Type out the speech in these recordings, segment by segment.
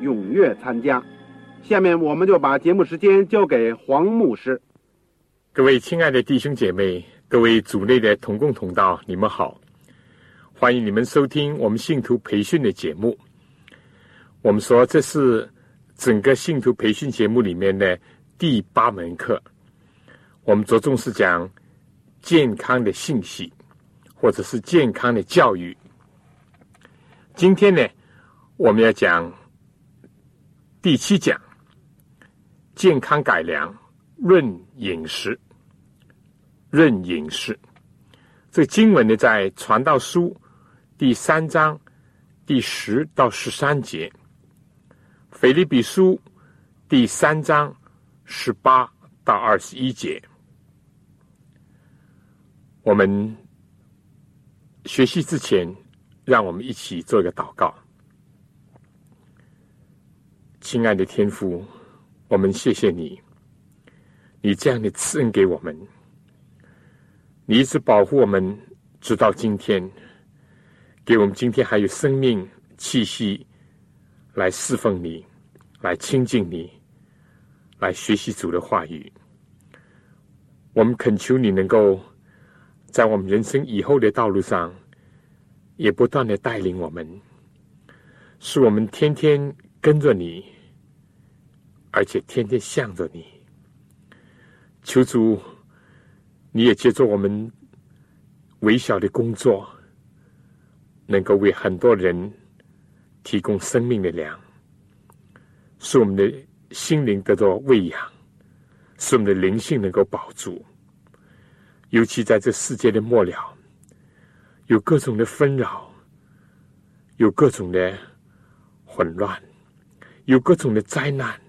踊跃参加。下面我们就把节目时间交给黄牧师。各位亲爱的弟兄姐妹，各位组内的同工同道，你们好，欢迎你们收听我们信徒培训的节目。我们说这是整个信徒培训节目里面的第八门课，我们着重是讲。健康的信息，或者是健康的教育。今天呢，我们要讲第七讲：健康改良论饮食。论饮食，这经文呢，在《传道书》第三章第十到十三节，《腓立比书》第三章十八到二十一节。我们学习之前，让我们一起做一个祷告。亲爱的天父，我们谢谢你，你这样的赐恩给我们，你一直保护我们，直到今天，给我们今天还有生命气息，来侍奉你，来亲近你，来学习主的话语。我们恳求你能够。在我们人生以后的道路上，也不断的带领我们，使我们天天跟着你，而且天天向着你。求主，你也借助我们微小的工作，能够为很多人提供生命的粮，使我们的心灵得到喂养，使我们的灵性能够保住。尤其在这世界的末了，有各种的纷扰，有各种的混乱，有各种的灾难，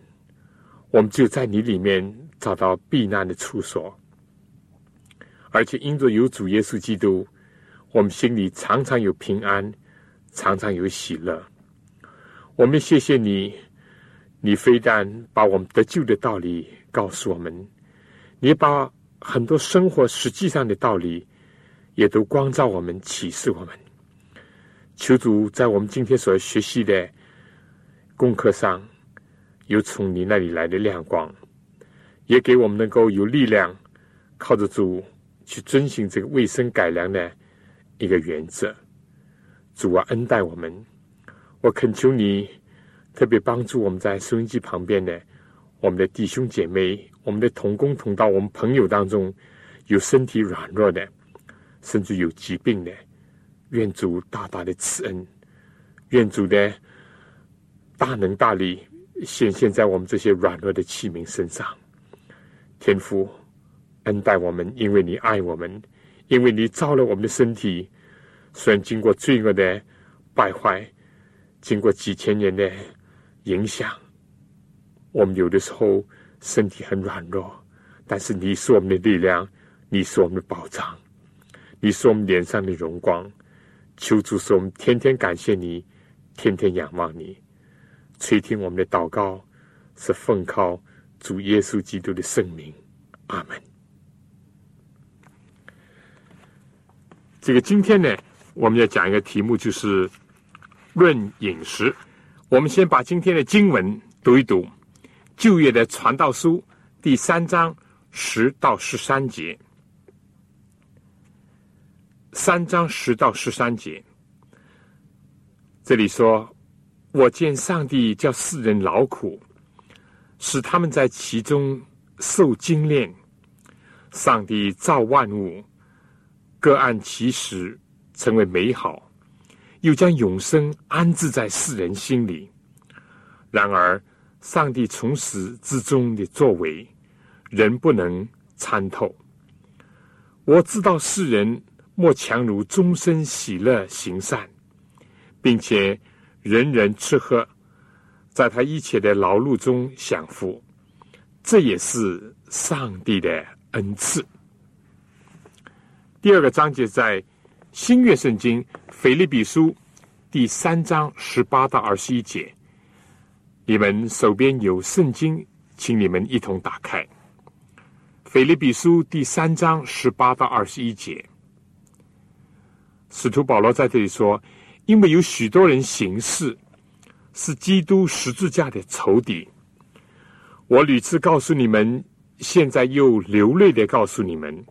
我们就在你里面找到避难的处所。而且因着有主耶稣基督，我们心里常常有平安，常常有喜乐。我们谢谢你，你非但把我们得救的道理告诉我们，你把。很多生活实际上的道理，也都光照我们、启示我们。求主在我们今天所学习的功课上，有从你那里来的亮光，也给我们能够有力量，靠着主去遵循这个卫生改良的一个原则。主啊，恩待我们！我恳求你，特别帮助我们在收音机旁边的我们的弟兄姐妹。我们的同工同道，我们朋友当中有身体软弱的，甚至有疾病的，愿主大大的慈恩，愿主的大能大力显现在我们这些软弱的器皿身上。天父恩待我们，因为你爱我们，因为你造了我们的身体，虽然经过罪恶的败坏，经过几千年的影响，我们有的时候。身体很软弱，但是你是我们的力量，你是我们的保障，你是我们脸上的荣光。求主使我们天天感谢你，天天仰望你，垂听我们的祷告，是奉靠主耶稣基督的圣名。阿门。这个今天呢，我们要讲一个题目，就是论饮食。我们先把今天的经文读一读。旧约的传道书第三章十到十三节，三章十到十三节，这里说：我见上帝叫世人劳苦，使他们在其中受精炼。上帝造万物，各按其时成为美好，又将永生安置在世人心里。然而，上帝从始至终的作为，人不能参透。我知道世人莫强如终身喜乐行善，并且。人人吃喝，在他一切的劳碌中享福，这也是上帝的恩赐。第二个章节在新月圣经腓利比书第三章十八到二十一节。你们手边有圣经，请你们一同打开。腓利比书第三章十八到二十一节，使徒保罗在这里说。因为有许多人行事是基督十字架的仇敌，我屡次告诉你们，现在又流泪的告诉你们，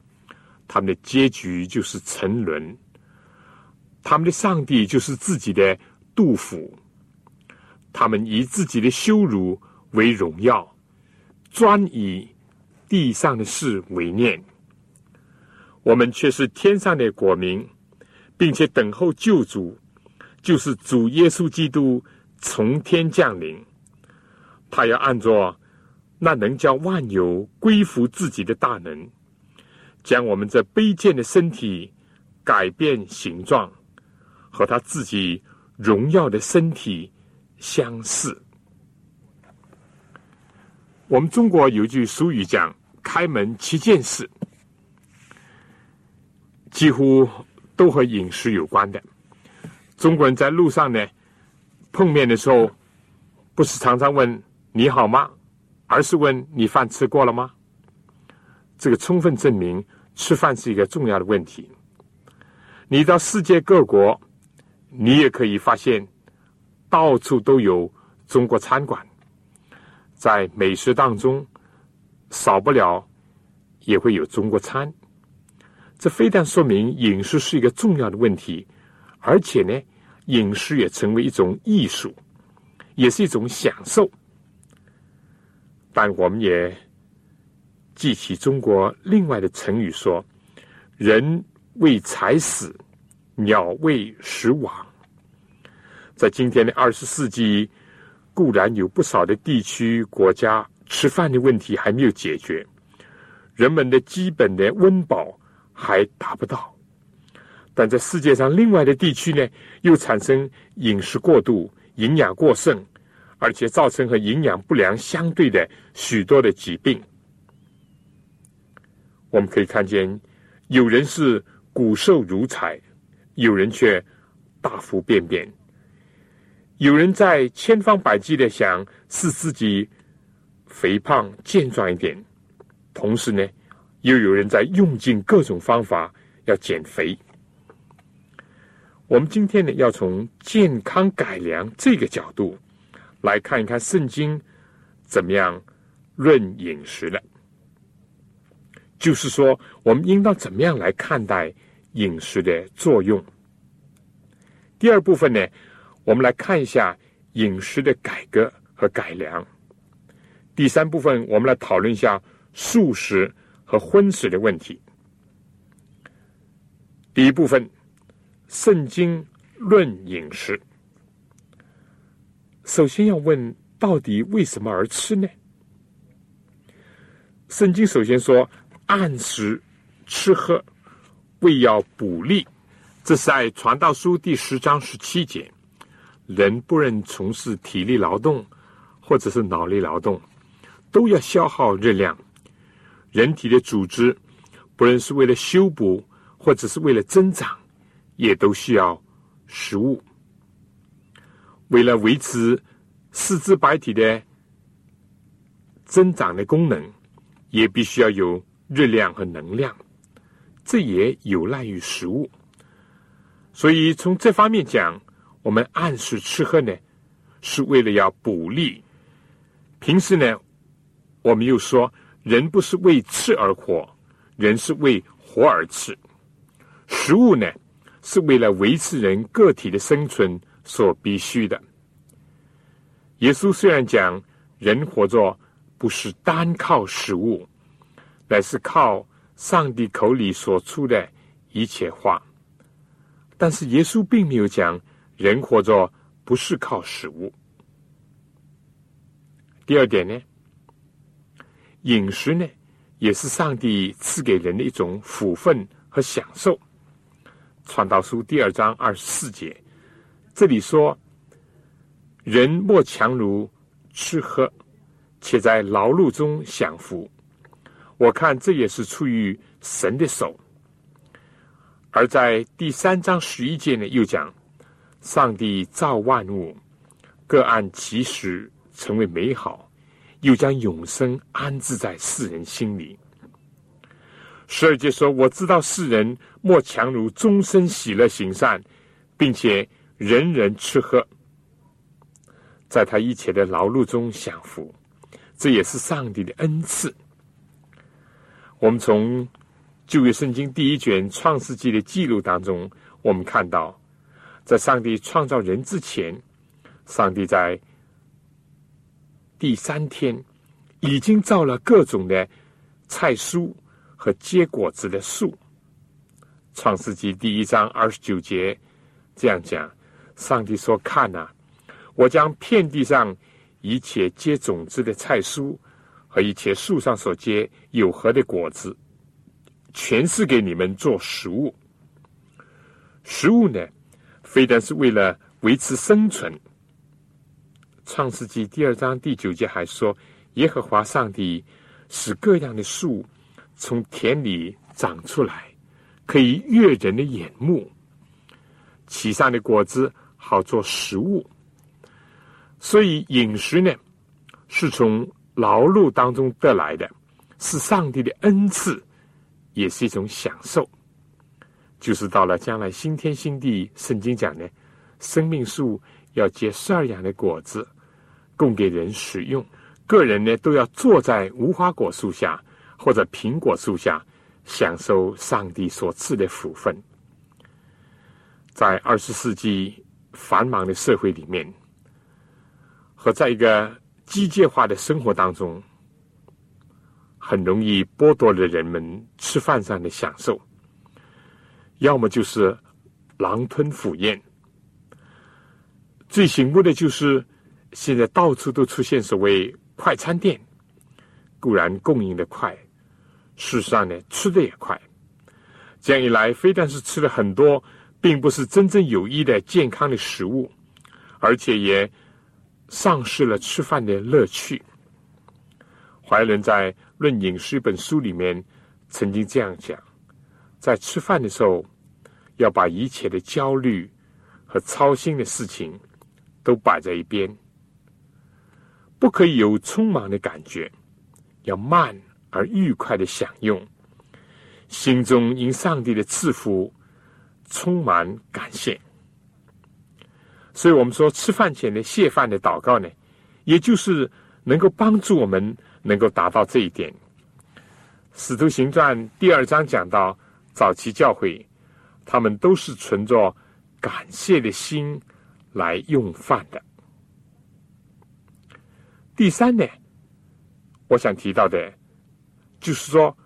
他们的结局就是沉沦，他们的上帝就是自己的杜甫，他们以自己的羞辱为荣耀，专以地上的事为念，我们却是天上的国民，并且等候救主。就是主耶稣基督从天降临，他要按着那能叫万有归服自己的大能，将我们这卑贱的身体改变形状，和他自己荣耀的身体相似。我们中国有句俗语讲：“开门七件事”，几乎都和饮食有关的。中国人在路上呢碰面的时候，不是常常问你好吗，而是问你饭吃过了吗？这个充分证明吃饭是一个重要的问题。你到世界各国，你也可以发现到处都有中国餐馆，在美食当中少不了也会有中国餐。这非但说明饮食是一个重要的问题。而且呢，饮食也成为一种艺术，也是一种享受。但我们也记起中国另外的成语说：“人为财死，鸟为食亡。”在今天的二十世纪，固然有不少的地区国家吃饭的问题还没有解决，人们的基本的温饱还达不到。但在世界上另外的地区呢，又产生饮食过度、营养过剩，而且造成和营养不良相对的许多的疾病。我们可以看见，有人是骨瘦如柴，有人却大幅便便；有人在千方百计的想使自己肥胖健壮一点，同时呢，又有人在用尽各种方法要减肥。我们今天呢，要从健康改良这个角度来看一看圣经怎么样论饮食的。就是说，我们应当怎么样来看待饮食的作用？第二部分呢，我们来看一下饮食的改革和改良。第三部分，我们来讨论一下素食和荤食的问题。第一部分。圣经论饮食，首先要问到底为什么而吃呢？圣经首先说按时吃喝，为要补力。这是在传道书第十章十七节。人不论从事体力劳动或者是脑力劳动，都要消耗热量。人体的组织，不论是为了修补或者是为了增长。也都需要食物。为了维持四肢百体的增长的功能，也必须要有热量和能量。这也有赖于食物。所以从这方面讲，我们按时吃喝呢，是为了要补力。平时呢，我们又说，人不是为吃而活，人是为活而吃。食物呢？是为了维持人个体的生存所必须的。耶稣虽然讲人活着不是单靠食物，乃是靠上帝口里所出的一切话，但是耶稣并没有讲人活着不是靠食物。第二点呢，饮食呢，也是上帝赐给人的一种福分和享受。传道书第二章二十四节，这里说：“人莫强如吃喝，且在劳碌中享福。”我看这也是出于神的手。而在第三章十一节呢，又讲：“上帝造万物，各按其时。”成为美好，又将永生安置在世人心里。十二节说：“我知道世人莫强如终身喜乐行善，并且人人吃喝，在他一切的劳碌中享福。这也是上帝的恩赐。”我们从旧约圣经第一卷创世纪的记录当中，我们看到，在上帝创造人之前，上帝在第三天，已经造了各种的菜蔬和结果子的树。创世纪第一章二十九节这样讲：上帝说：“看呐，我将遍地上一切结种子的菜蔬和一切树上所结有核的果子，全是给你们做食物。食物呢，非但是为了维持生存。”创世纪第二章第九节还说：“耶和华上帝使各样的树从田里长出来，可以悦人的眼目。其上的果子好做食物。所以饮食呢，是从劳碌当中得来的，是上帝的恩赐，也是一种享受。就是到了将来新天新地，圣经讲呢，生命树要结十二样的果子。”供给人使用，个人呢都要坐在无花果树下或者苹果树下，享受上帝所赐的福分。在二十世纪繁忙的社会里面，和在一个机械化的生活当中，很容易剥夺了人们吃饭上的享受，要么就是狼吞虎咽。最醒目的就是。现在到处都出现所谓快餐店，固然供应的快，事实上呢，吃的也快。这样一来，非但是吃了很多，并不是真正有益的健康的食物，而且也丧失了吃饭的乐趣。怀仁在《论饮食》一本书里面曾经这样讲：在吃饭的时候，要把一切的焦虑和操心的事情都摆在一边。不可以有匆忙的感觉，要慢而愉快的享用，心中因上帝的赐福充满感谢。所以我们说，吃饭前的谢饭的祷告呢，也就是能够帮助我们能够达到这一点。使徒行传第二章讲到，早期教会他们都是存着感谢的心来用饭的。第三呢，我想提到的，就是说，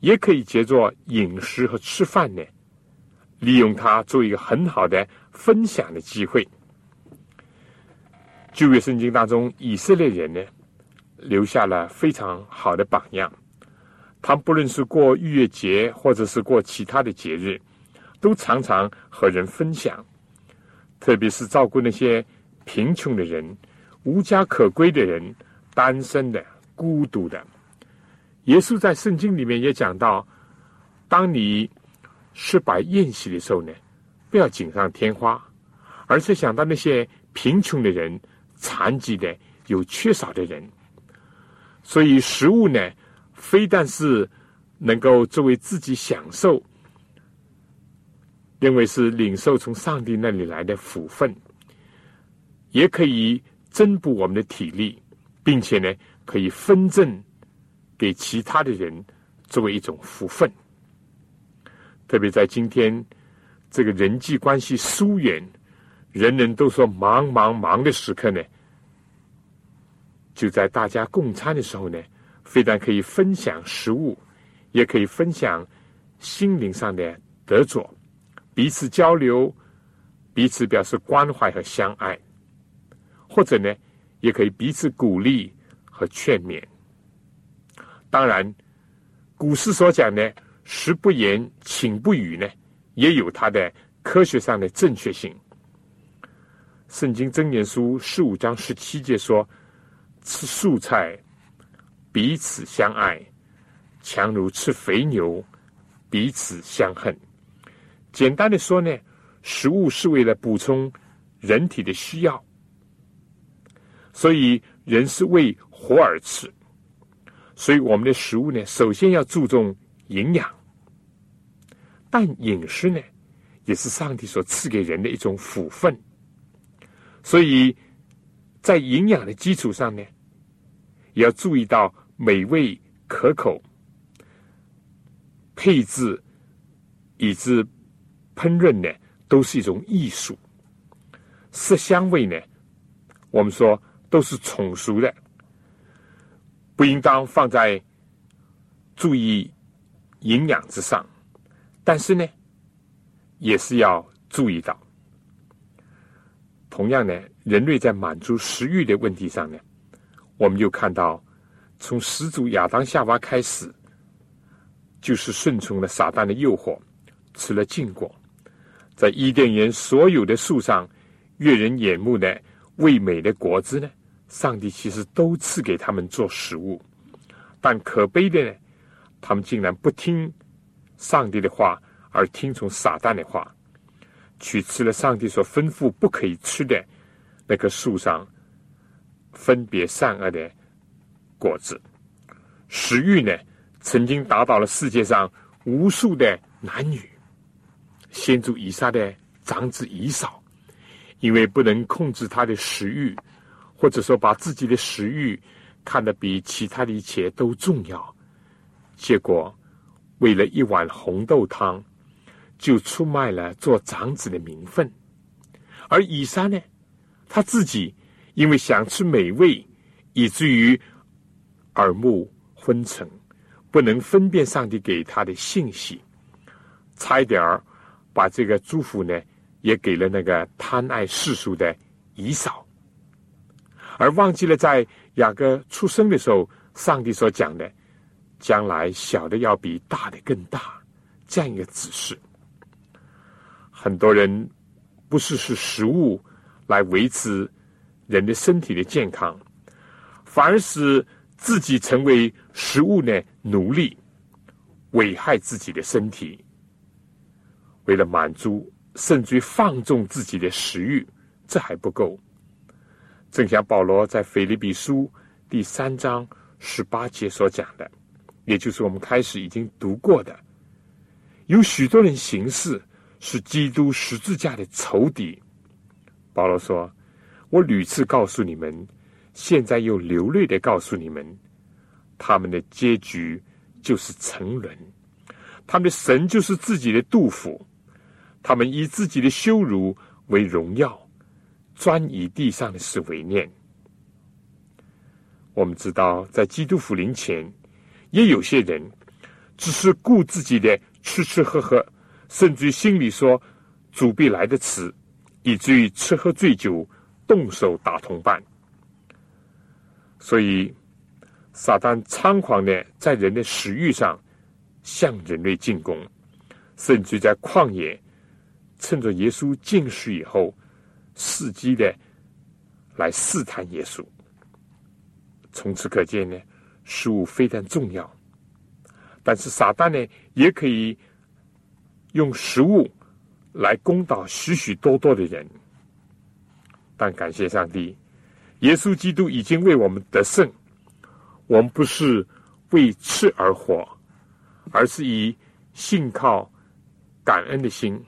也可以借着饮食和吃饭呢，利用它做一个很好的分享的机会。旧约圣经当中，以色列人呢，留下了非常好的榜样。他不论是过逾越节，或者是过其他的节日，都常常和人分享，特别是照顾那些贫穷的人。无家可归的人，单身的、孤独的，耶稣在圣经里面也讲到：当你失败宴席的时候呢，不要锦上添花，而是想到那些贫穷的人、残疾的、有缺少的人。所以食物呢，非但是能够作为自己享受，认为是领受从上帝那里来的福分，也可以。增补我们的体力，并且呢，可以分赠给其他的人，作为一种福分。特别在今天这个人际关系疏远、人人都说忙忙忙的时刻呢，就在大家共餐的时候呢，非但可以分享食物，也可以分享心灵上的得着，彼此交流，彼此表示关怀和相爱，或者呢，也可以彼此鼓励和劝勉。当然，古诗所讲的“食不言，寝不语”呢，也有它的科学上的正确性。圣经箴言书十五章十七节说：“吃素菜，彼此相爱，强如吃肥牛，彼此相恨。”简单的说呢，食物是为了补充人体的需要，所以人是为活而吃。所以我们的食物呢，首先要注重营养，但饮食呢，也是上帝所赐给人的一种福分。所以在营养的基础上呢，也要注意到美味可口、配置以至烹饪呢，都是一种艺术。色香味呢，我们说都是成熟的。不应当放在注意营养之上，但是呢，也是要注意到，同样呢，人类在满足食欲的问题上呢，我们就看到，从始祖亚当夏娃开始，就是顺从了撒旦的诱惑，吃了禁果，在伊甸园所有的树上悦人眼目的味美的果子呢。上帝其实都赐给他们做食物，但可悲的呢，他们竟然不听上帝的话，而听从撒旦的话，去吃了上帝所吩咐不可以吃的那棵树上分别善恶的果子。食欲呢，曾经打倒了世界上无数的男女。先祖以撒的长子以扫，因为不能控制他的食欲。或者说，把自己的食欲看得比其他的一切都重要，结果为了一碗红豆汤，就出卖了做长子的名分。而以撒呢，他自己因为想吃美味，以至于耳目昏沉，不能分辨上帝给他的信息，差一点儿把这个祝福呢，也给了那个贪爱世俗的以扫。而忘记了在雅各出生的时候，上帝所讲的，将来小的要比大的更大，这样一个指示。很多人不是是食物来维持人的身体的健康，反而是自己成为食物的奴隶，危害自己的身体。为了满足，甚至于放纵自己的食欲，这还不够。正像保罗在腓立比书第三章十八节所讲的，也就是我们开始已经读过的，有许多人行事是基督十字架的仇敌。保罗说：“我屡次告诉你们，现在又流泪的告诉你们，他们的结局就是沉沦，他们的神就是自己的杜甫，他们以自己的羞辱为荣耀。”专以地上的事为念。我们知道，在基督福临前，也有些人只是顾自己的吃吃喝喝，甚至于心里说主必来的迟，以至于吃喝醉酒，动手打同伴。所以，撒旦猖狂的在人的食欲上向人类进攻，甚至在旷野，趁着耶稣进食以后。伺机的来试探耶稣。从此可见呢，食物非常重要，但是撒旦呢，也可以用食物来攻倒许许多多的人。但感谢上帝，耶稣基督已经为我们得胜。我们不是为吃而活，而是以信靠、感恩的心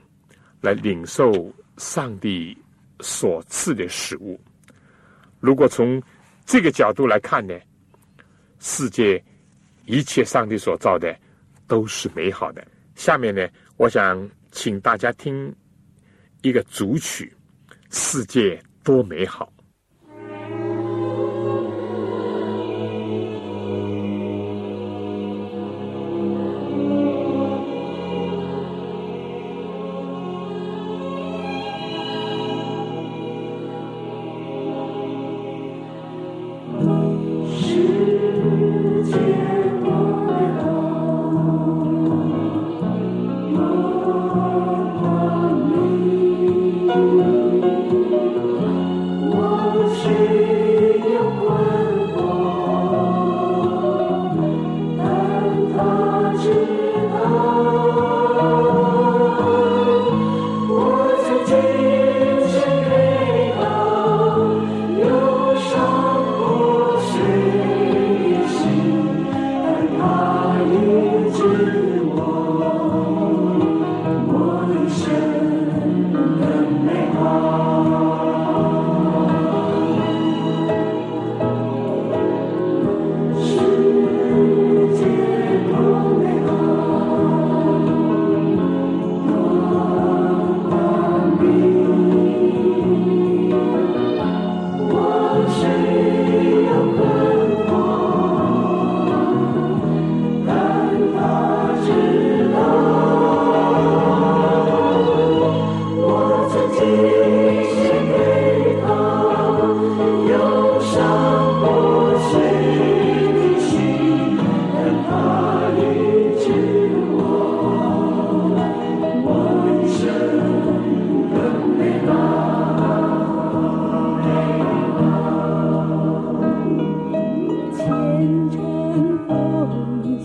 来领受上帝。所赐的食物，如果从这个角度来看呢，世界一切上帝所造的都是美好的。下面呢，我想请大家听一个主曲《世界多美好》。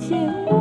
谢谢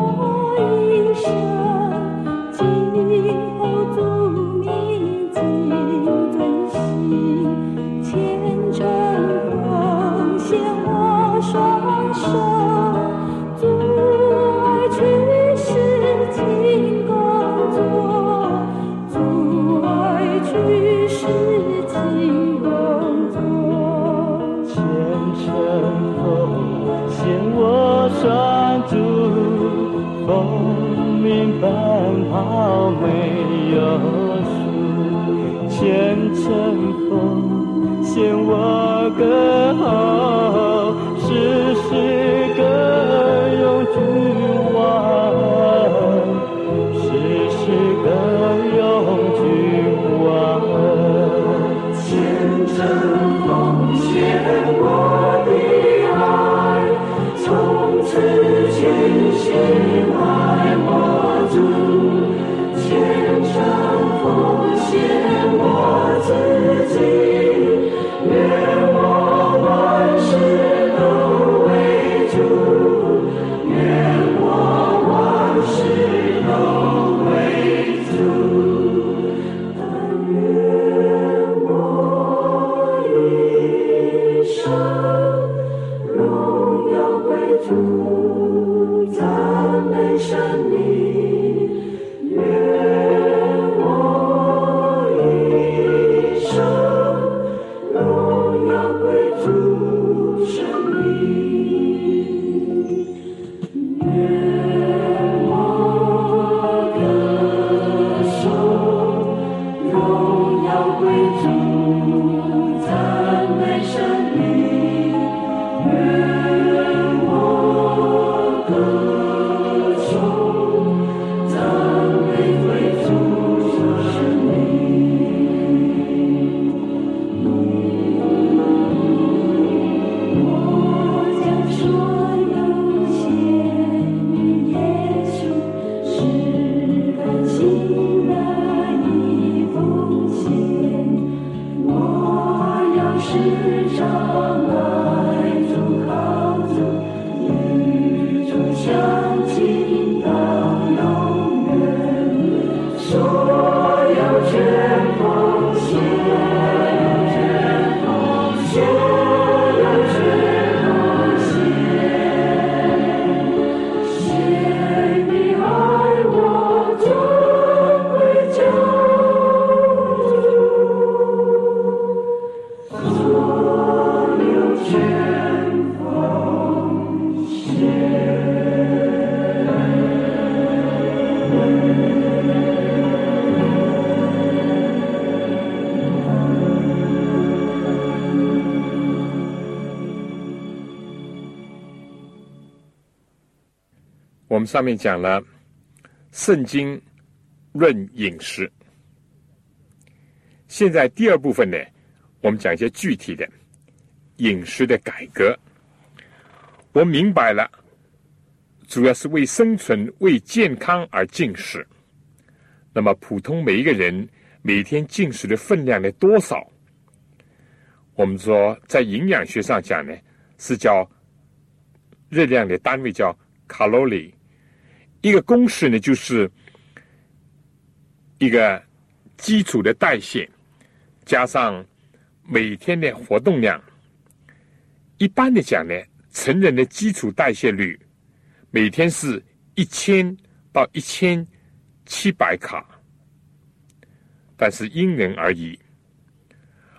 上面讲了圣经论饮食，现在第二部分呢，我们讲一些具体的饮食的改革。我明白了主要是为生存、为健康而进食。那么，普通每一个人每天进食的分量的多少？我们说，在营养学上讲呢，是叫热量的单位叫卡路里。一个公式呢，就是一个基础的代谢加上每天的活动量。一般的讲呢，成人的基础代谢率每天是一千到一千七百卡，但是因人而异。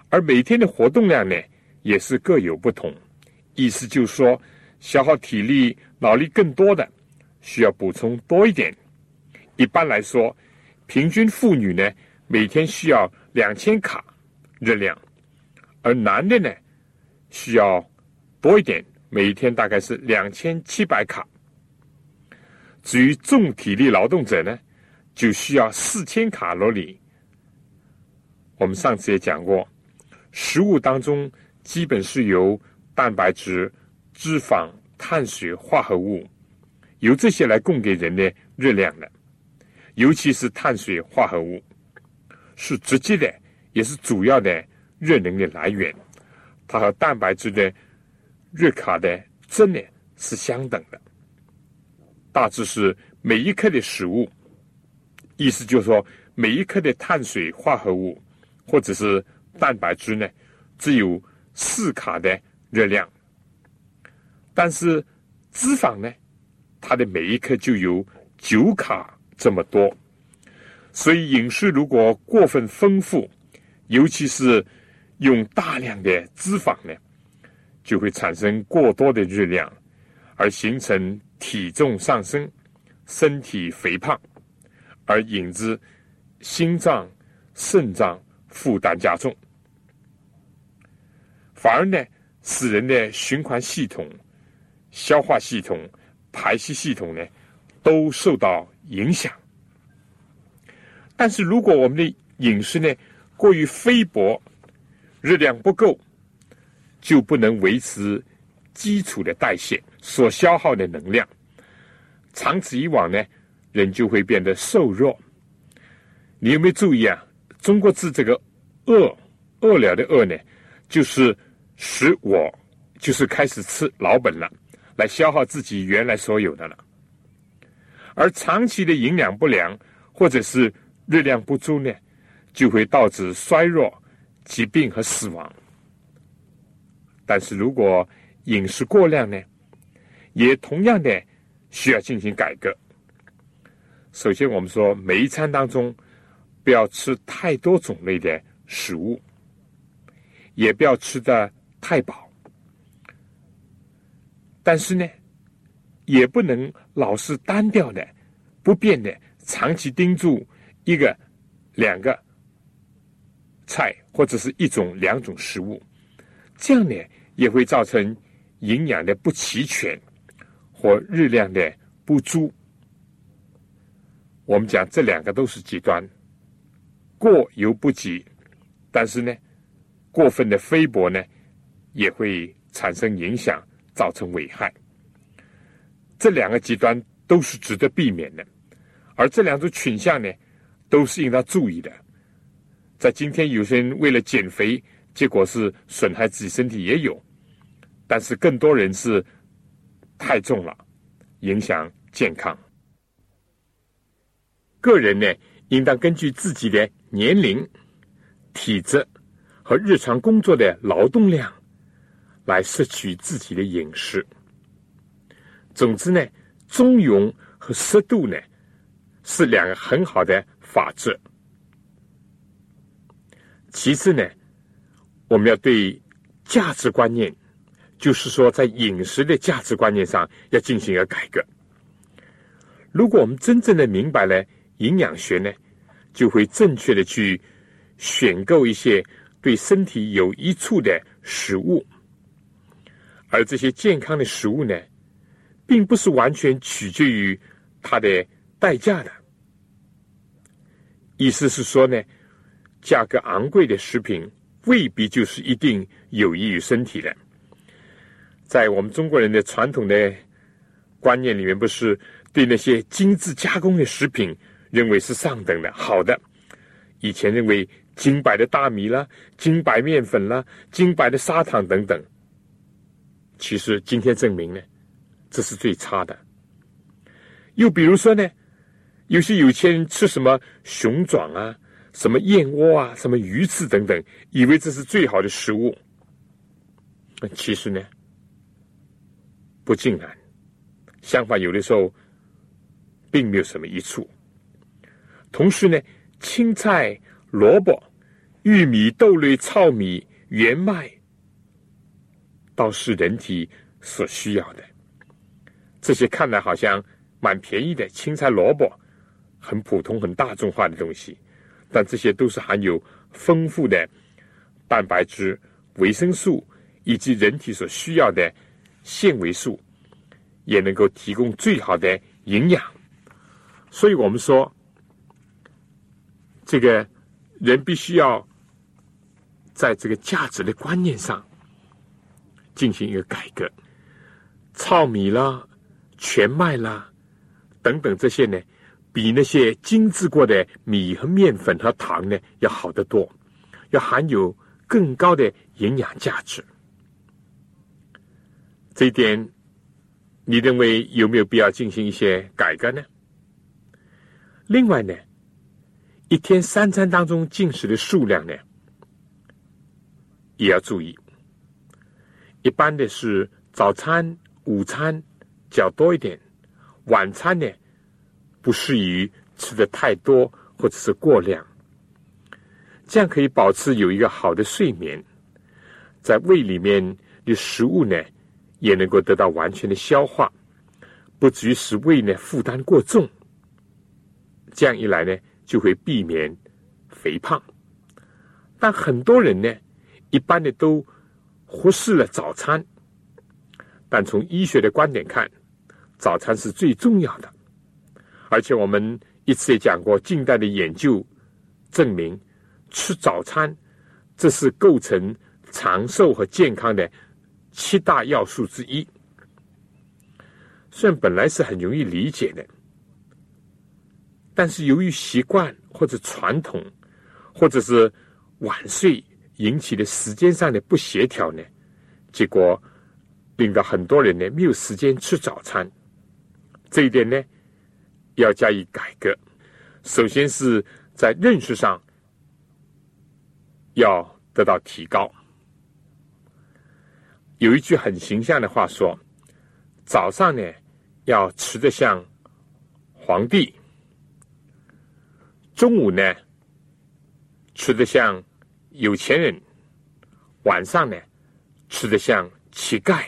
而每天的活动量呢，也是各有不同。意思就是说，消耗体力、脑力更多的，需要补充多一点。一般来说，平均妇女呢，每天需要两千卡热量，而男的呢，需要多一点，每天大概是两千七百卡。至于重体力劳动者呢，就需要四千卡路里。我们上次也讲过。食物当中基本是由蛋白质、脂肪、碳水化合物，由这些来供给人的热量的。尤其是碳水化合物，是直接的，也是主要的热能的来源。它和蛋白质的热卡的值呢是相等的。大致是每一克的食物，意思就是说每一克的碳水化合物，或者是。蛋白质呢，只有四卡的热量，但是脂肪呢，它的每一克就有九卡这么多。所以饮食如果过分丰富，尤其是用大量的脂肪呢，就会产生过多的热量，而形成体重上升、身体肥胖，而引致心脏、肾脏负担加重。反而呢，使人的循环系统、消化系统、排泄系统呢，都受到影响。但是如果我们的饮食呢过于菲薄，热量不够，就不能维持基础的代谢所消耗的能量。长此以往呢，人就会变得瘦弱。你有没有注意啊？中国字这个“饿”，饿了的“饿”呢，就是。使我就是开始吃老本了，来消耗自己原来所有的了。而长期的营养不良或者是热量不足呢，就会导致衰弱、疾病和死亡。但是如果饮食过量呢，也同样的需要进行改革。首先，我们说每一餐当中不要吃太多种类的食物，也不要吃的。太饱，但是呢，也不能老是单调的、不变的，长期盯住一个、两个菜或者是一种、两种食物，这样呢，也会造成营养的不齐全或热量的不足。我们讲这两个都是极端，过犹不及，但是呢，过分的菲薄呢。也会产生影响，造成危害。这两个极端都是值得避免的，而这两种倾向呢，都是应当注意的。在今天，有些人为了减肥，结果是损害自己身体也有，但是更多人是太重了，影响健康。个人呢，应当根据自己的年龄、体质和日常工作的劳动量。来摄取自己的饮食。总之呢，中庸和适度呢，是两个很好的法则。其次呢，我们要对价值观念，就是说在饮食的价值观念上要进行一个改革。如果我们真正的明白了营养学呢，就会正确的去选购一些对身体有益处的食物。而这些健康的食物呢，并不是完全取决于它的代价的。意思是说呢，价格昂贵的食品未必就是一定有益于身体的。在我们中国人的传统的观念里面不是对那些精致加工的食品认为是上等的、好的。以前认为精白的大米啦、精白面粉啦、精白的砂糖等等，其实今天证明呢，这是最差的。又比如说呢，有些有钱人吃什么熊掌啊、什么燕窝啊、什么鱼翅等等，以为这是最好的食物。其实呢，不尽然。相反，有的时候并没有什么益处。同时呢，青菜、萝卜、玉米、豆类、糙米、玄麦，倒是人体所需要的。这些看来好像蛮便宜的青菜、萝卜，很普通、很大众化的东西，但这些都是含有丰富的蛋白质、维生素以及人体所需要的纤维素。也能够提供最好的营养，所以我们说，这个人必须要在这个价值的观念上进行一个改革。糙米啦、全麦啦等等这些呢，比那些精致过的米和面粉和糖呢要好得多，要含有更高的营养价值。这一点。你认为有没有必要进行一些改革呢？另外呢，一天三餐当中进食的数量呢，也要注意。一般的是早餐、午餐较多一点，晚餐呢不适宜吃的太多或者是过量，这样可以保持有一个好的睡眠，在胃里面的食物呢。也能够得到完全的消化，不至于使胃呢负担过重。这样一来呢，就会避免肥胖。但很多人呢，一般的都忽视了早餐。但从医学的观点看，早餐是最重要的。而且我们一次也讲过，近代的研究证明，吃早餐这是构成长寿和健康的。七大要素之一，虽然本来是很容易理解的，但是由于习惯或者传统，或者是晚睡引起的时间上的不协调呢，结果令到很多人呢没有时间吃早餐。这一点呢，要加以改革。首先是在认识上要得到提高。有一句很形象的话说：“早上呢，要吃的像皇帝；中午呢，吃的像有钱人；晚上呢，吃的像乞丐。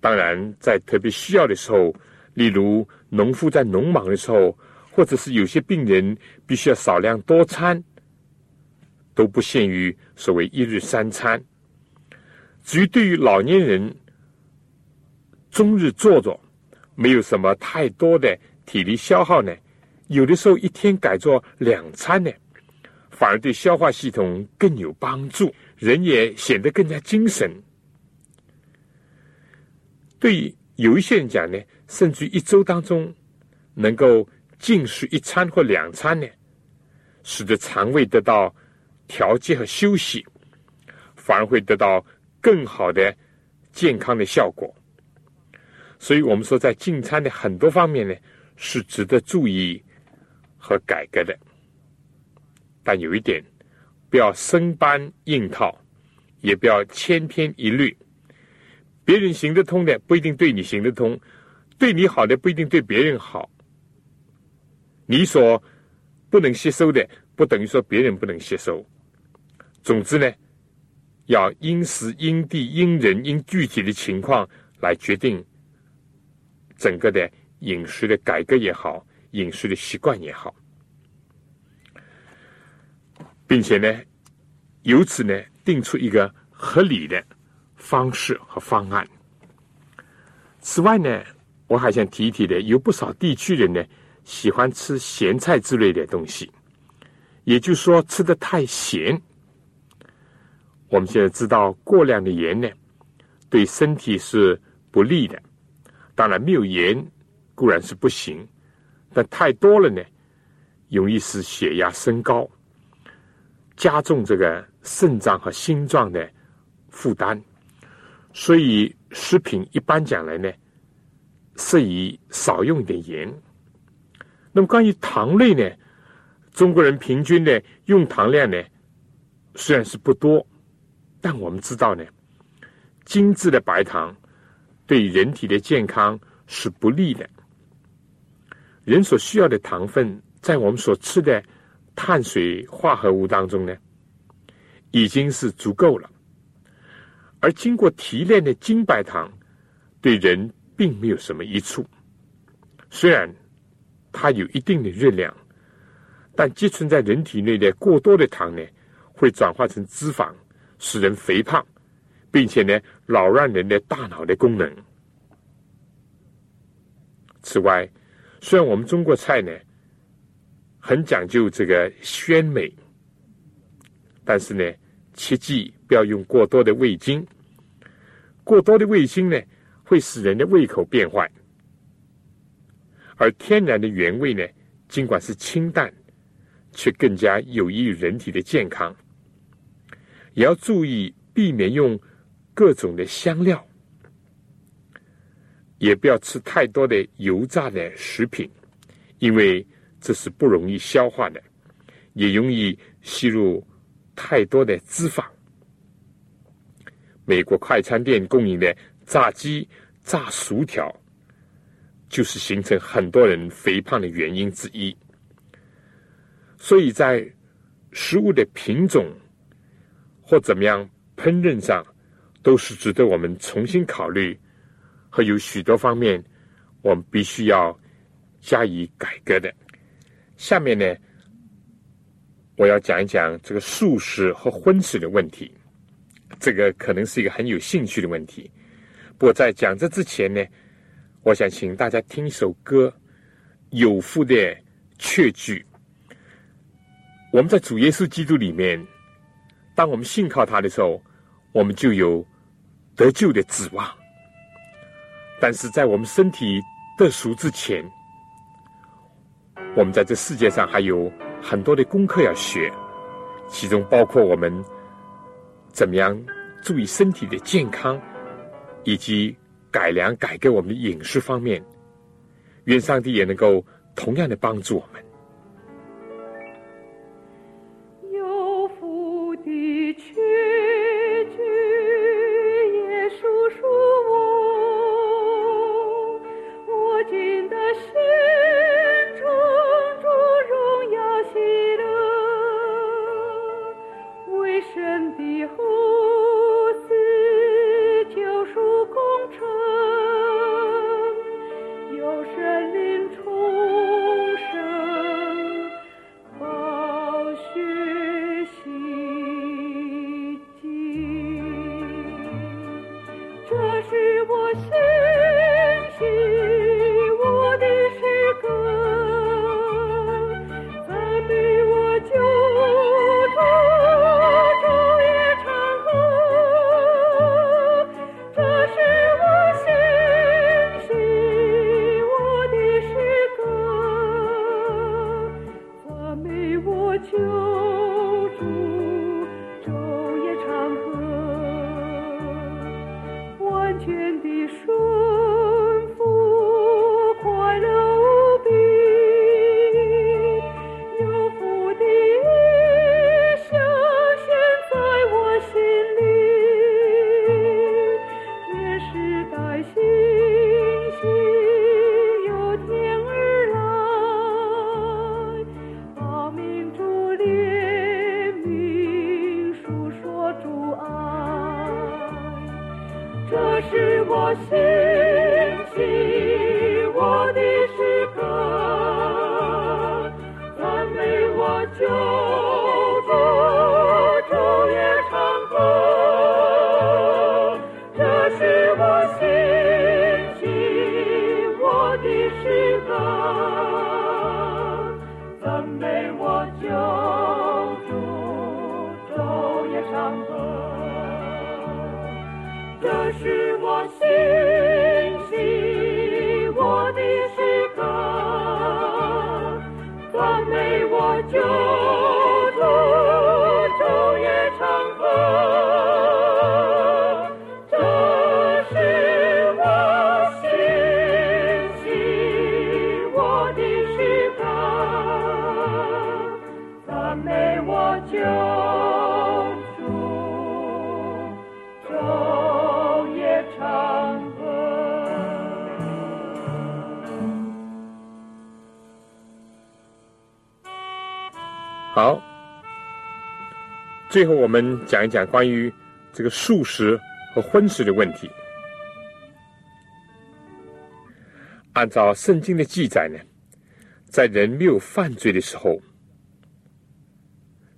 当然，在特别需要的时候，例如农夫在农忙的时候，或者是有些病人必须要少量多餐，都不限于所谓一日三餐。”至于对于老年人，终日坐着，没有什么太多的体力消耗呢，有的时候一天改做两餐呢，反而对消化系统更有帮助，人也显得更加精神。对有一些人讲呢，甚至一周当中能够进食一餐或两餐呢，使得肠胃得到调节和休息，反而会得到。更好的健康的效果，所以我们说，在进餐的很多方面呢，是值得注意和改革的。但有一点，不要生搬硬套，也不要千篇一律。别人行得通的，不一定对你行得通；对你好的，不一定对别人好。你所不能吸收的，不等于说别人不能吸收。总之呢。要因时因地因人因具体的情况来决定整个的饮食的改革也好，饮食的习惯也好，并且呢，由此呢定出一个合理的方式和方案。此外呢，我还想提一提的，有不少地区人呢喜欢吃咸菜之类的东西，也就是说吃的太咸。我们现在知道，过量的盐呢，对身体是不利的，当然没有盐固然是不行，但太多了呢，容易使血压升高，加重这个肾脏和心脏的负担。所以食品一般讲来呢，适宜少用一点盐。那么关于糖类呢，中国人平均的用糖量呢，虽然是不多，但我们知道呢，精致的白糖对人体的健康是不利的。人所需要的糖分，在我们所吃的碳水化合物当中呢，已经是足够了。而经过提炼的精白糖，对人并没有什么益处。虽然它有一定的热量，但积存在人体内的过多的糖呢，会转化成脂肪，使人肥胖，并且呢，扰乱人的大脑的功能。此外，虽然我们中国菜呢，很讲究这个鲜美，但是呢。切记不要用过多的味精，过多的味精呢会使人的胃口变坏。而天然的原味呢，尽管是清淡，却更加有益于人体的健康。也要注意避免用各种的香料，也不要吃太多的油炸的食品，因为这是不容易消化的，也容易吸入。太多的脂肪，美国快餐店供应的炸鸡、炸薯条，就是形成很多人肥胖的原因之一。所以在食物的品种或怎么样烹饪上，都是值得我们重新考虑，和有许多方面我们必须要加以改革的。下面呢？我要讲一讲这个素食和荤食的问题，这个可能是一个很有兴趣的问题。不过在讲这之前呢，我想请大家听一首歌，《有福的确据》。我们在主耶稣基督里面，当我们信靠他的时候，我们就有得救的指望。但是在我们身体得赎之前，我们在这世界上还有。很多的功课要学，其中包括我们怎么样注意身体的健康，以及改良改革我们的饮食方面。愿上帝也能够同样的帮助我们。最后我们讲一讲关于这个素食和荤食的问题。按照圣经的记载呢，在人没有犯罪的时候，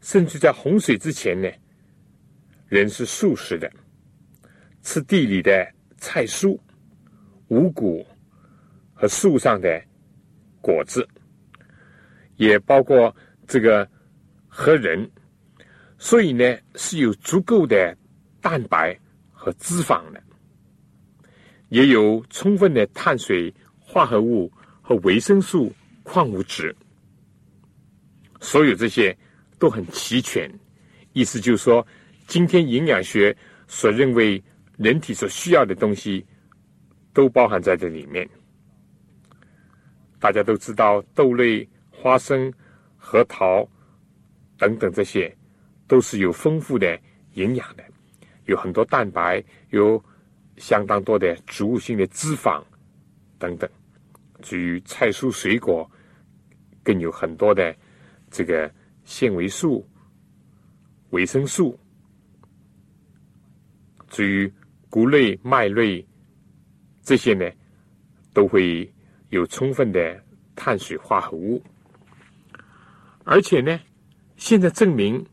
甚至在洪水之前呢，人是素食的，吃地里的菜蔬、五谷和树上的果子，也包括这个和人，所以呢是有足够的蛋白和脂肪的，也有充分的碳水。化合物和维生素、矿物质，所有这些都很齐全。意思就是说，今天营养学所认为人体所需要的东西，都包含在这里面。大家都知道，豆类、花生、核桃等等这些，都是有丰富的营养的，有很多蛋白，有相当多的植物性的脂肪等等。至于菜蔬水果，更有很多的这个纤维素、维生素。至于谷类、麦类这些呢，都会有充分的碳水化合物。而且呢，现在证明，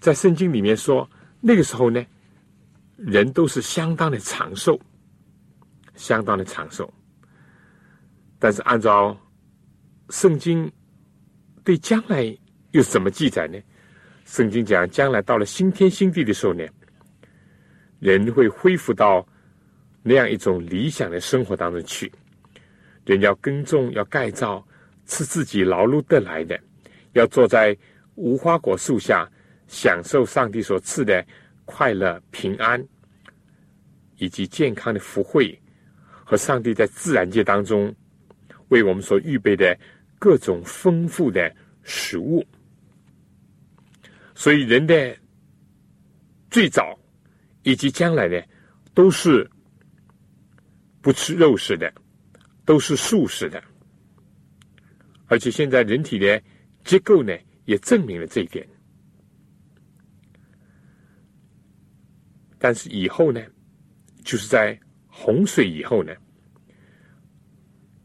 在圣经里面说，那个时候呢，人都是相当的长寿，相当的长寿。但是，按照圣经对将来又怎么记载呢？圣经讲，将来到了新天新地的时候呢，人会恢复到那样一种理想的生活当中去。人要耕种，要盖造，吃自己劳碌得来的；要坐在无花果树下，享受上帝所赐的快乐、平安以及健康的福惠，和上帝在自然界当中。为我们所预备的各种丰富的食物，所以人的最早以及将来呢，都是不吃肉食的，都是素食的。而且现在人体的结构呢，也证明了这一点。但是以后呢，就是在洪水以后呢。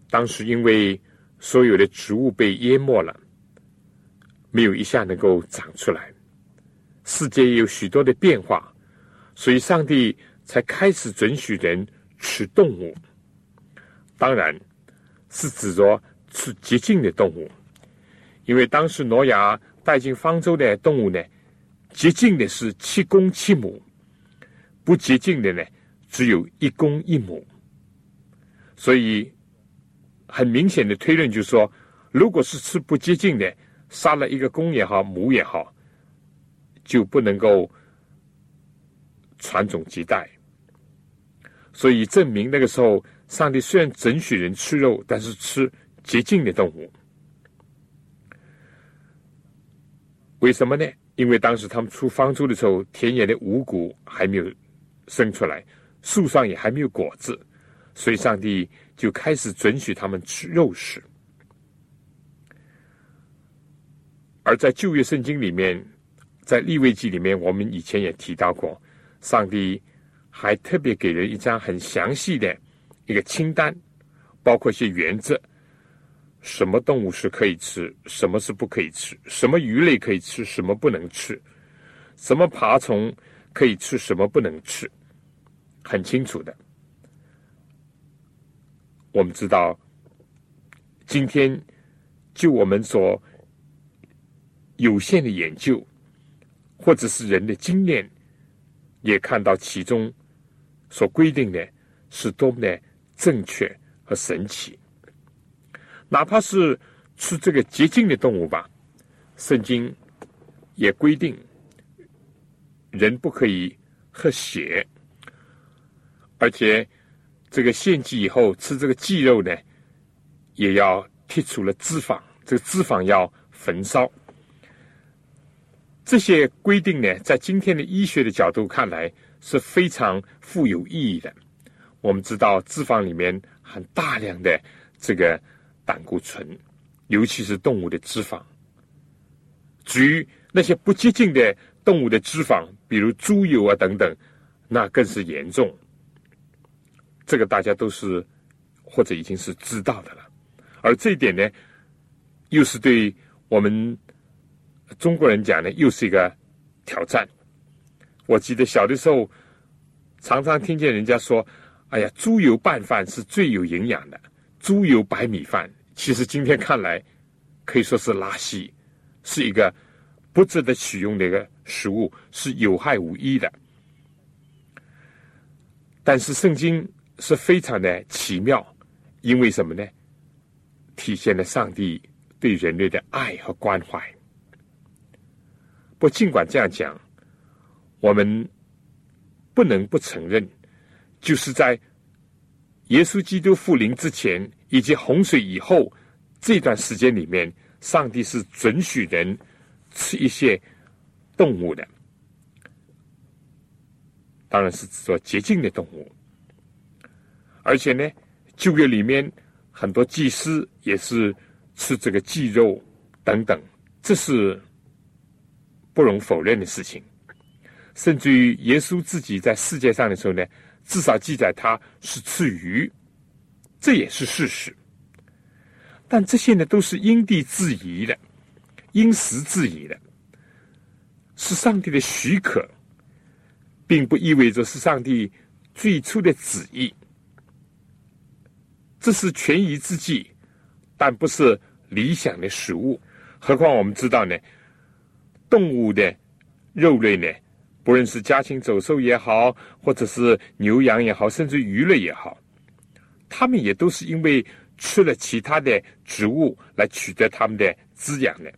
当时因为所有的植物被淹没了，没有一下能够长出来，世界也有许多的变化，所以上帝才开始准许人吃动物。当然是指着吃洁净的动物，因为当时挪亚带进方舟的动物呢，洁净的是七公七母，不洁净的呢只有一公一母，所以。很明显的推论就是说，如果是吃不洁净的，杀了一个公也好，母也好，就不能够传种接代。所以证明那个时候，上帝虽然准许人吃肉，但是吃洁净的动物。为什么呢？因为当时他们出方舟的时候，田野的五谷还没有生出来，树上也还没有果子，所以上帝。就开始准许他们吃肉食，而在旧约圣经里面，在立位记里面，我们以前也提到过，上帝还特别给人一张很详细的一个清单，包括一些原则：什么动物是可以吃，什么是不可以吃；什么鱼类可以吃，什么不能吃；什么爬虫可以吃，什么不能吃，很清楚的。我们知道，今天就我们所有限的研究，或者是人的经验，也看到其中所规定的是多么的正确和神奇。哪怕是吃这个洁净的动物吧，圣经也规定人不可以喝血，而且。这个献祭以后吃这个祭肉呢，也要剔除了脂肪，这个脂肪要焚烧。这些规定呢，在今天的医学的角度看来是非常富有意义的。我们知道脂肪里面含大量的这个胆固醇，尤其是动物的脂肪。至于那些不洁净的动物的脂肪，比如猪油啊等等，那更是严重。这个大家都是或者已经是知道的了。而这一点呢，又是对我们中国人讲呢，又是一个挑战。我记得小的时候，常常听见人家说：“哎呀，猪油拌饭是最有营养的，猪油白米饭。”其实今天看来，可以说是拉稀，是一个不值得取用的一个食物，是有害无益的。但是圣经是非常的奇妙，因为什么呢？体现了上帝对人类的爱和关怀。不，尽管这样讲，我们不能不承认，就是在耶稣基督复临之前以及洪水以后这段时间里面，上帝是准许人吃一些动物的，当然是指说洁净的动物，而且呢，旧约里面。很多祭司也是吃这个祭肉等等，这是不容否认的事情。甚至于耶稣自己在世界上的时候呢，至少记载他是吃鱼，这也是事实。但这些呢，都是因地制宜的，因时制宜的，是上帝的许可，并不意味着是上帝最初的旨意。这是权宜之计，但不是理想的食物。何况我们知道呢，动物的肉类呢，不论是家禽走兽也好，或者是牛羊也好，甚至鱼类也好，它们也都是因为吃了其他的植物来取得它们的滋养的。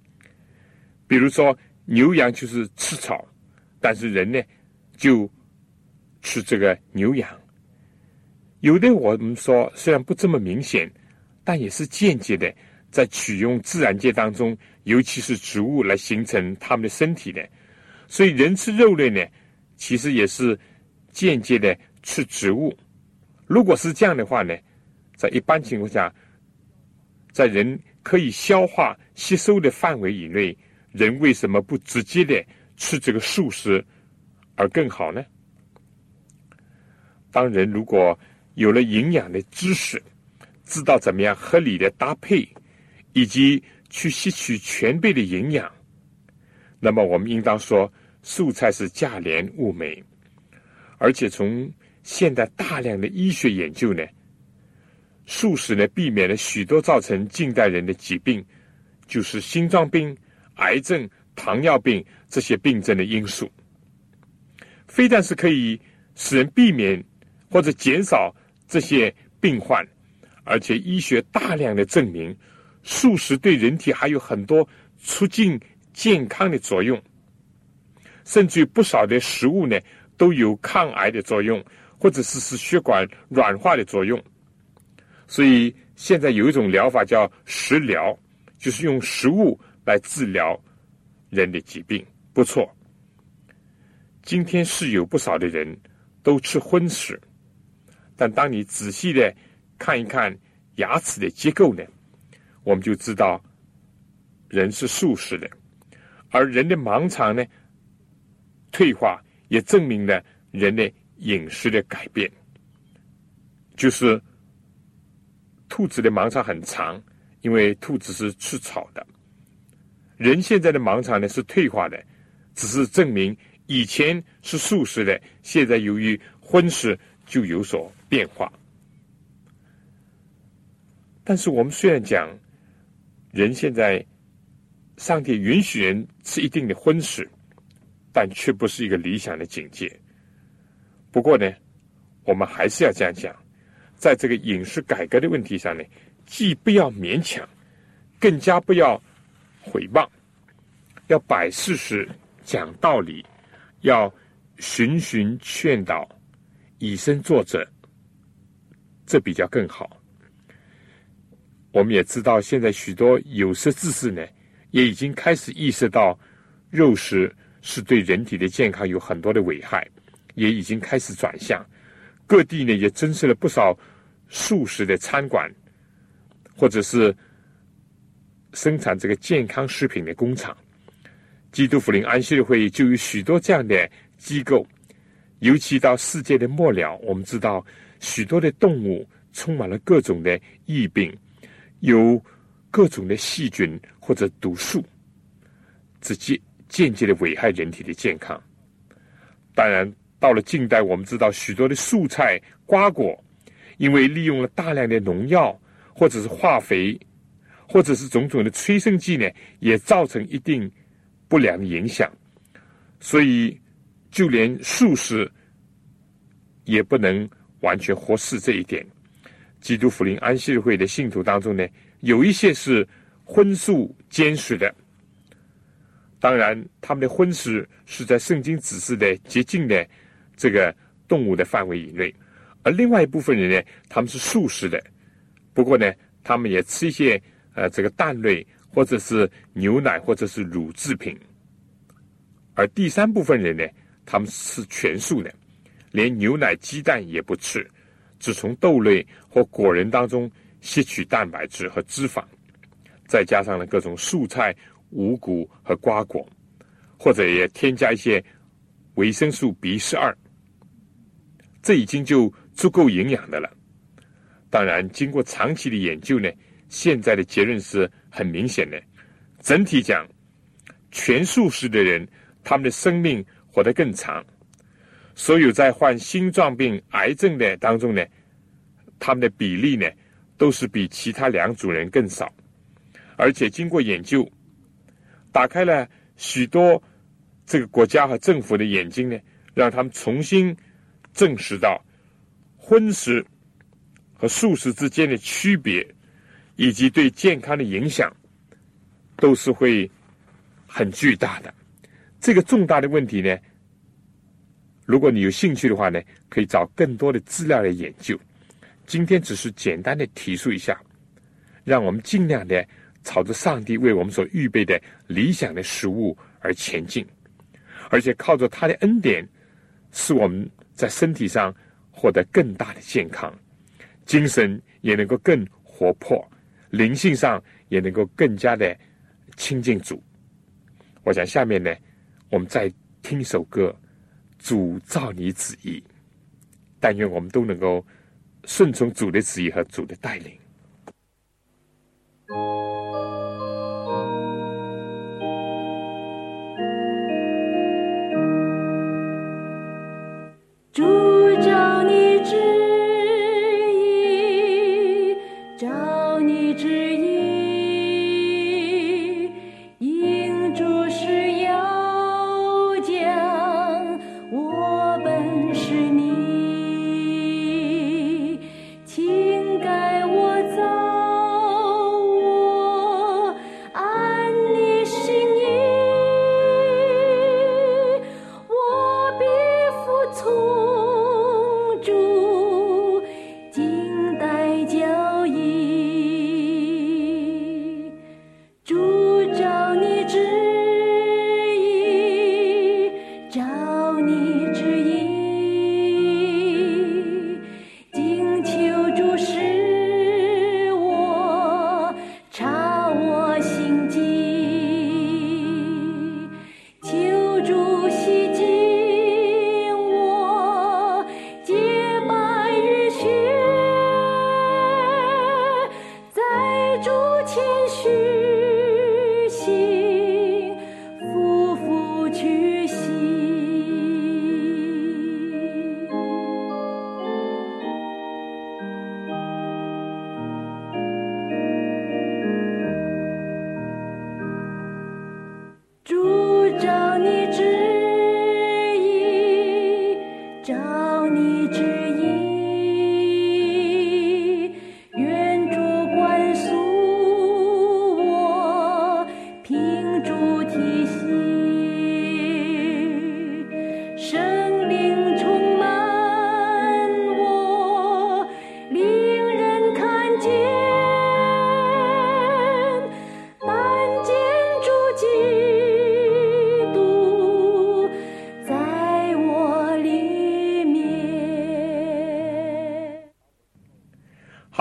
比如说，牛羊就是吃草，但是人呢，就吃这个牛羊。有的我们说虽然不这么明显，但也是间接的在取用自然界当中，尤其是植物来形成他们的身体的。所以人吃肉类呢，其实也是间接的吃植物。如果是这样的话呢，在一般情况下，在人可以消化吸收的范围以内，人为什么不直接的吃这个素食而更好呢？当人如果有了营养的知识，知道怎么样合理的搭配，以及去吸取全备的营养，那么我们应当说，素菜是价廉物美。而且从现代大量的医学研究呢，素食呢避免了许多造成近代人的疾病，就是心脏病、癌症、糖尿病这些病症的因素。非但是可以使人避免或者减少。这些病患，而且医学大量的证明，素食对人体还有很多促进健康的作用，甚至于不少的食物呢都有抗癌的作用，或者是使血管软化的作用。所以现在有一种疗法叫食疗，就是用食物来治疗人的疾病，不错。今天是有不少的人都吃荤食。但当你仔细的看一看牙齿的结构呢，我们就知道人是素食的，而人的盲肠呢退化，也证明了人的饮食的改变。就是兔子的盲肠很长，因为兔子是吃草的。人现在的盲肠呢是退化的，只是证明以前是素食的，现在由于荤食就有所。变化，但是我们虽然讲人现在上帝允许人吃一定的荤食，但却不是一个理想的境界。不过呢，我们还是要这样讲，在这个饮食改革的问题上呢，既不要勉强，更加不要毁谤，要摆事实、讲道理，要循循劝导，以身作则。这比较更好。我们也知道，现在许多有识之士呢，也已经开始意识到肉食是对人体的健康有很多的危害，也已经开始转向。各地呢也增设了不少素食的餐馆，或者是生产这个健康食品的工厂。基督福临安息日会议就有许多这样的机构，尤其到世界的末了，我们知道许多的动物充满了各种的疫病，有各种的细菌或者毒素，直接间接的危害人体的健康。当然，到了近代，我们知道许多的蔬菜瓜果，因为利用了大量的农药或者是化肥，或者是种种的催生剂呢，也造成一定。不良影响，所以就连素食也不能完全忽视这一点。基督福临安息日会的信徒当中呢，有一些是荤素兼食的。当然，他们的荤食是在圣经指示的洁净的这个动物的范围以内，而另外一部分人呢，他们是素食的。不过呢，他们也吃一些呃这个蛋类。或者是牛奶，或者是乳制品，而第三部分人呢，他们是全素的，连牛奶、鸡蛋也不吃，只从豆类或果仁当中吸取蛋白质和脂肪，再加上了各种蔬菜、五谷和瓜果，或者也添加一些维生素 B 十二，这已经就足够营养的了。当然，经过长期的研究呢。现在的结论是很明显的，整体讲，全素食的人，他们的生命活得更长。所有在患心脏病、癌症的当中呢，他们的比例呢，都是比其他两组人更少。而且经过研究，打开了许多这个国家和政府的眼睛呢，让他们重新证实到荤食和素食之间的区别。以及对健康的影响，都是会很巨大的。这个重大的问题呢，如果你有兴趣的话呢，可以找更多的资料来研究。今天只是简单的提出一下，让我们尽量的朝着上帝为我们所预备的理想的食物而前进，而且靠着他的恩典，使我们在身体上获得更大的健康，精神也能够更活泼。灵性上也能够更加的亲近主。我想下面呢，我们再听一首歌，《主照你旨意》，但愿我们都能够顺从主的旨意和主的带领。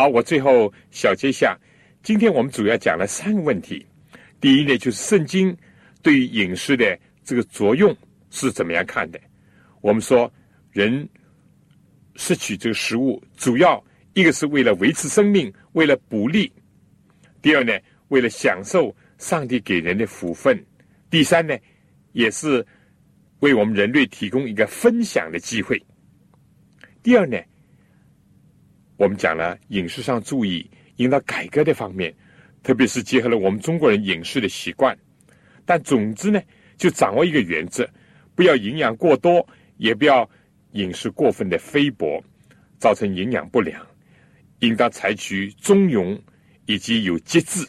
我最后小结一下，今天我们主要讲了三个问题。第一呢，就是圣经对于饮食的这个作用是怎么样看的？我们说，人摄取这个食物，主要一个是为了维持生命，为了补力；第二呢，为了享受上帝给人的福分；第三呢，也是为我们人类提供一个分享的机会。第二呢，我们讲了饮食上注意，应当改革的方面，特别是结合了我们中国人饮食的习惯。但总之呢，就掌握一个原则：不要营养过多，也不要饮食过分的菲薄，造成营养不良。应当采取中庸以及有节制。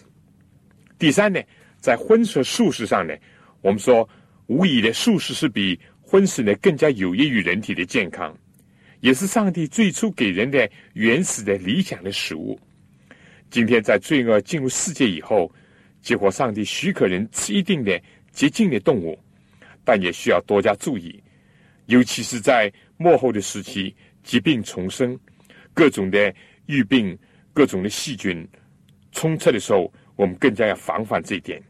第三呢，在荤食素食上呢，我们说无疑的素食是比荤食呢更加有益于人体的健康，也是上帝最初给人的原始的理想的食物。今天在罪恶进入世界以后。结果，上帝许可人吃一定的洁净的动物，但也需要多加注意，尤其是在末后的时期，疾病丛生，各种的疫病、各种的细菌充斥的时候，我们更加要防范这一点。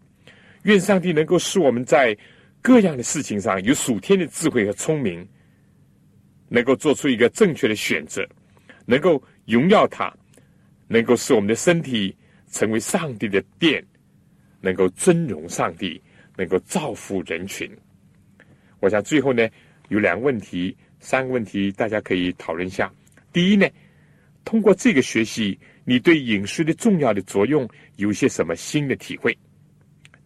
愿上帝能够使我们在各样的事情上有属天的智慧和聪明，能够做出一个正确的选择，能够荣耀他，能够使我们的身体成为上帝的殿。能够尊荣上帝，能够造福人群。我想最后呢，有两个问题、三个问题，大家可以讨论一下。第一呢，通过这个学习，你对饮食的重要的作用有些什么新的体会？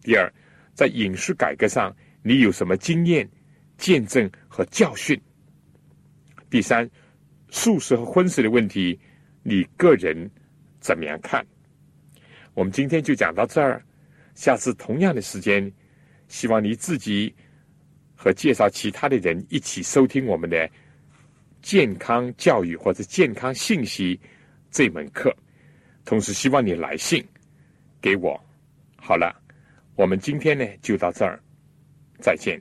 第二，在饮食改革上，你有什么经验、见证和教训？第三，素食和荤食的问题，你个人怎么样看？我们今天就讲到这儿。下次同样的时间，希望你自己和介绍其他的人一起收听我们的健康教育或者健康信息这门课。同时，希望你来信给我。好了，我们今天呢就到这儿，再见。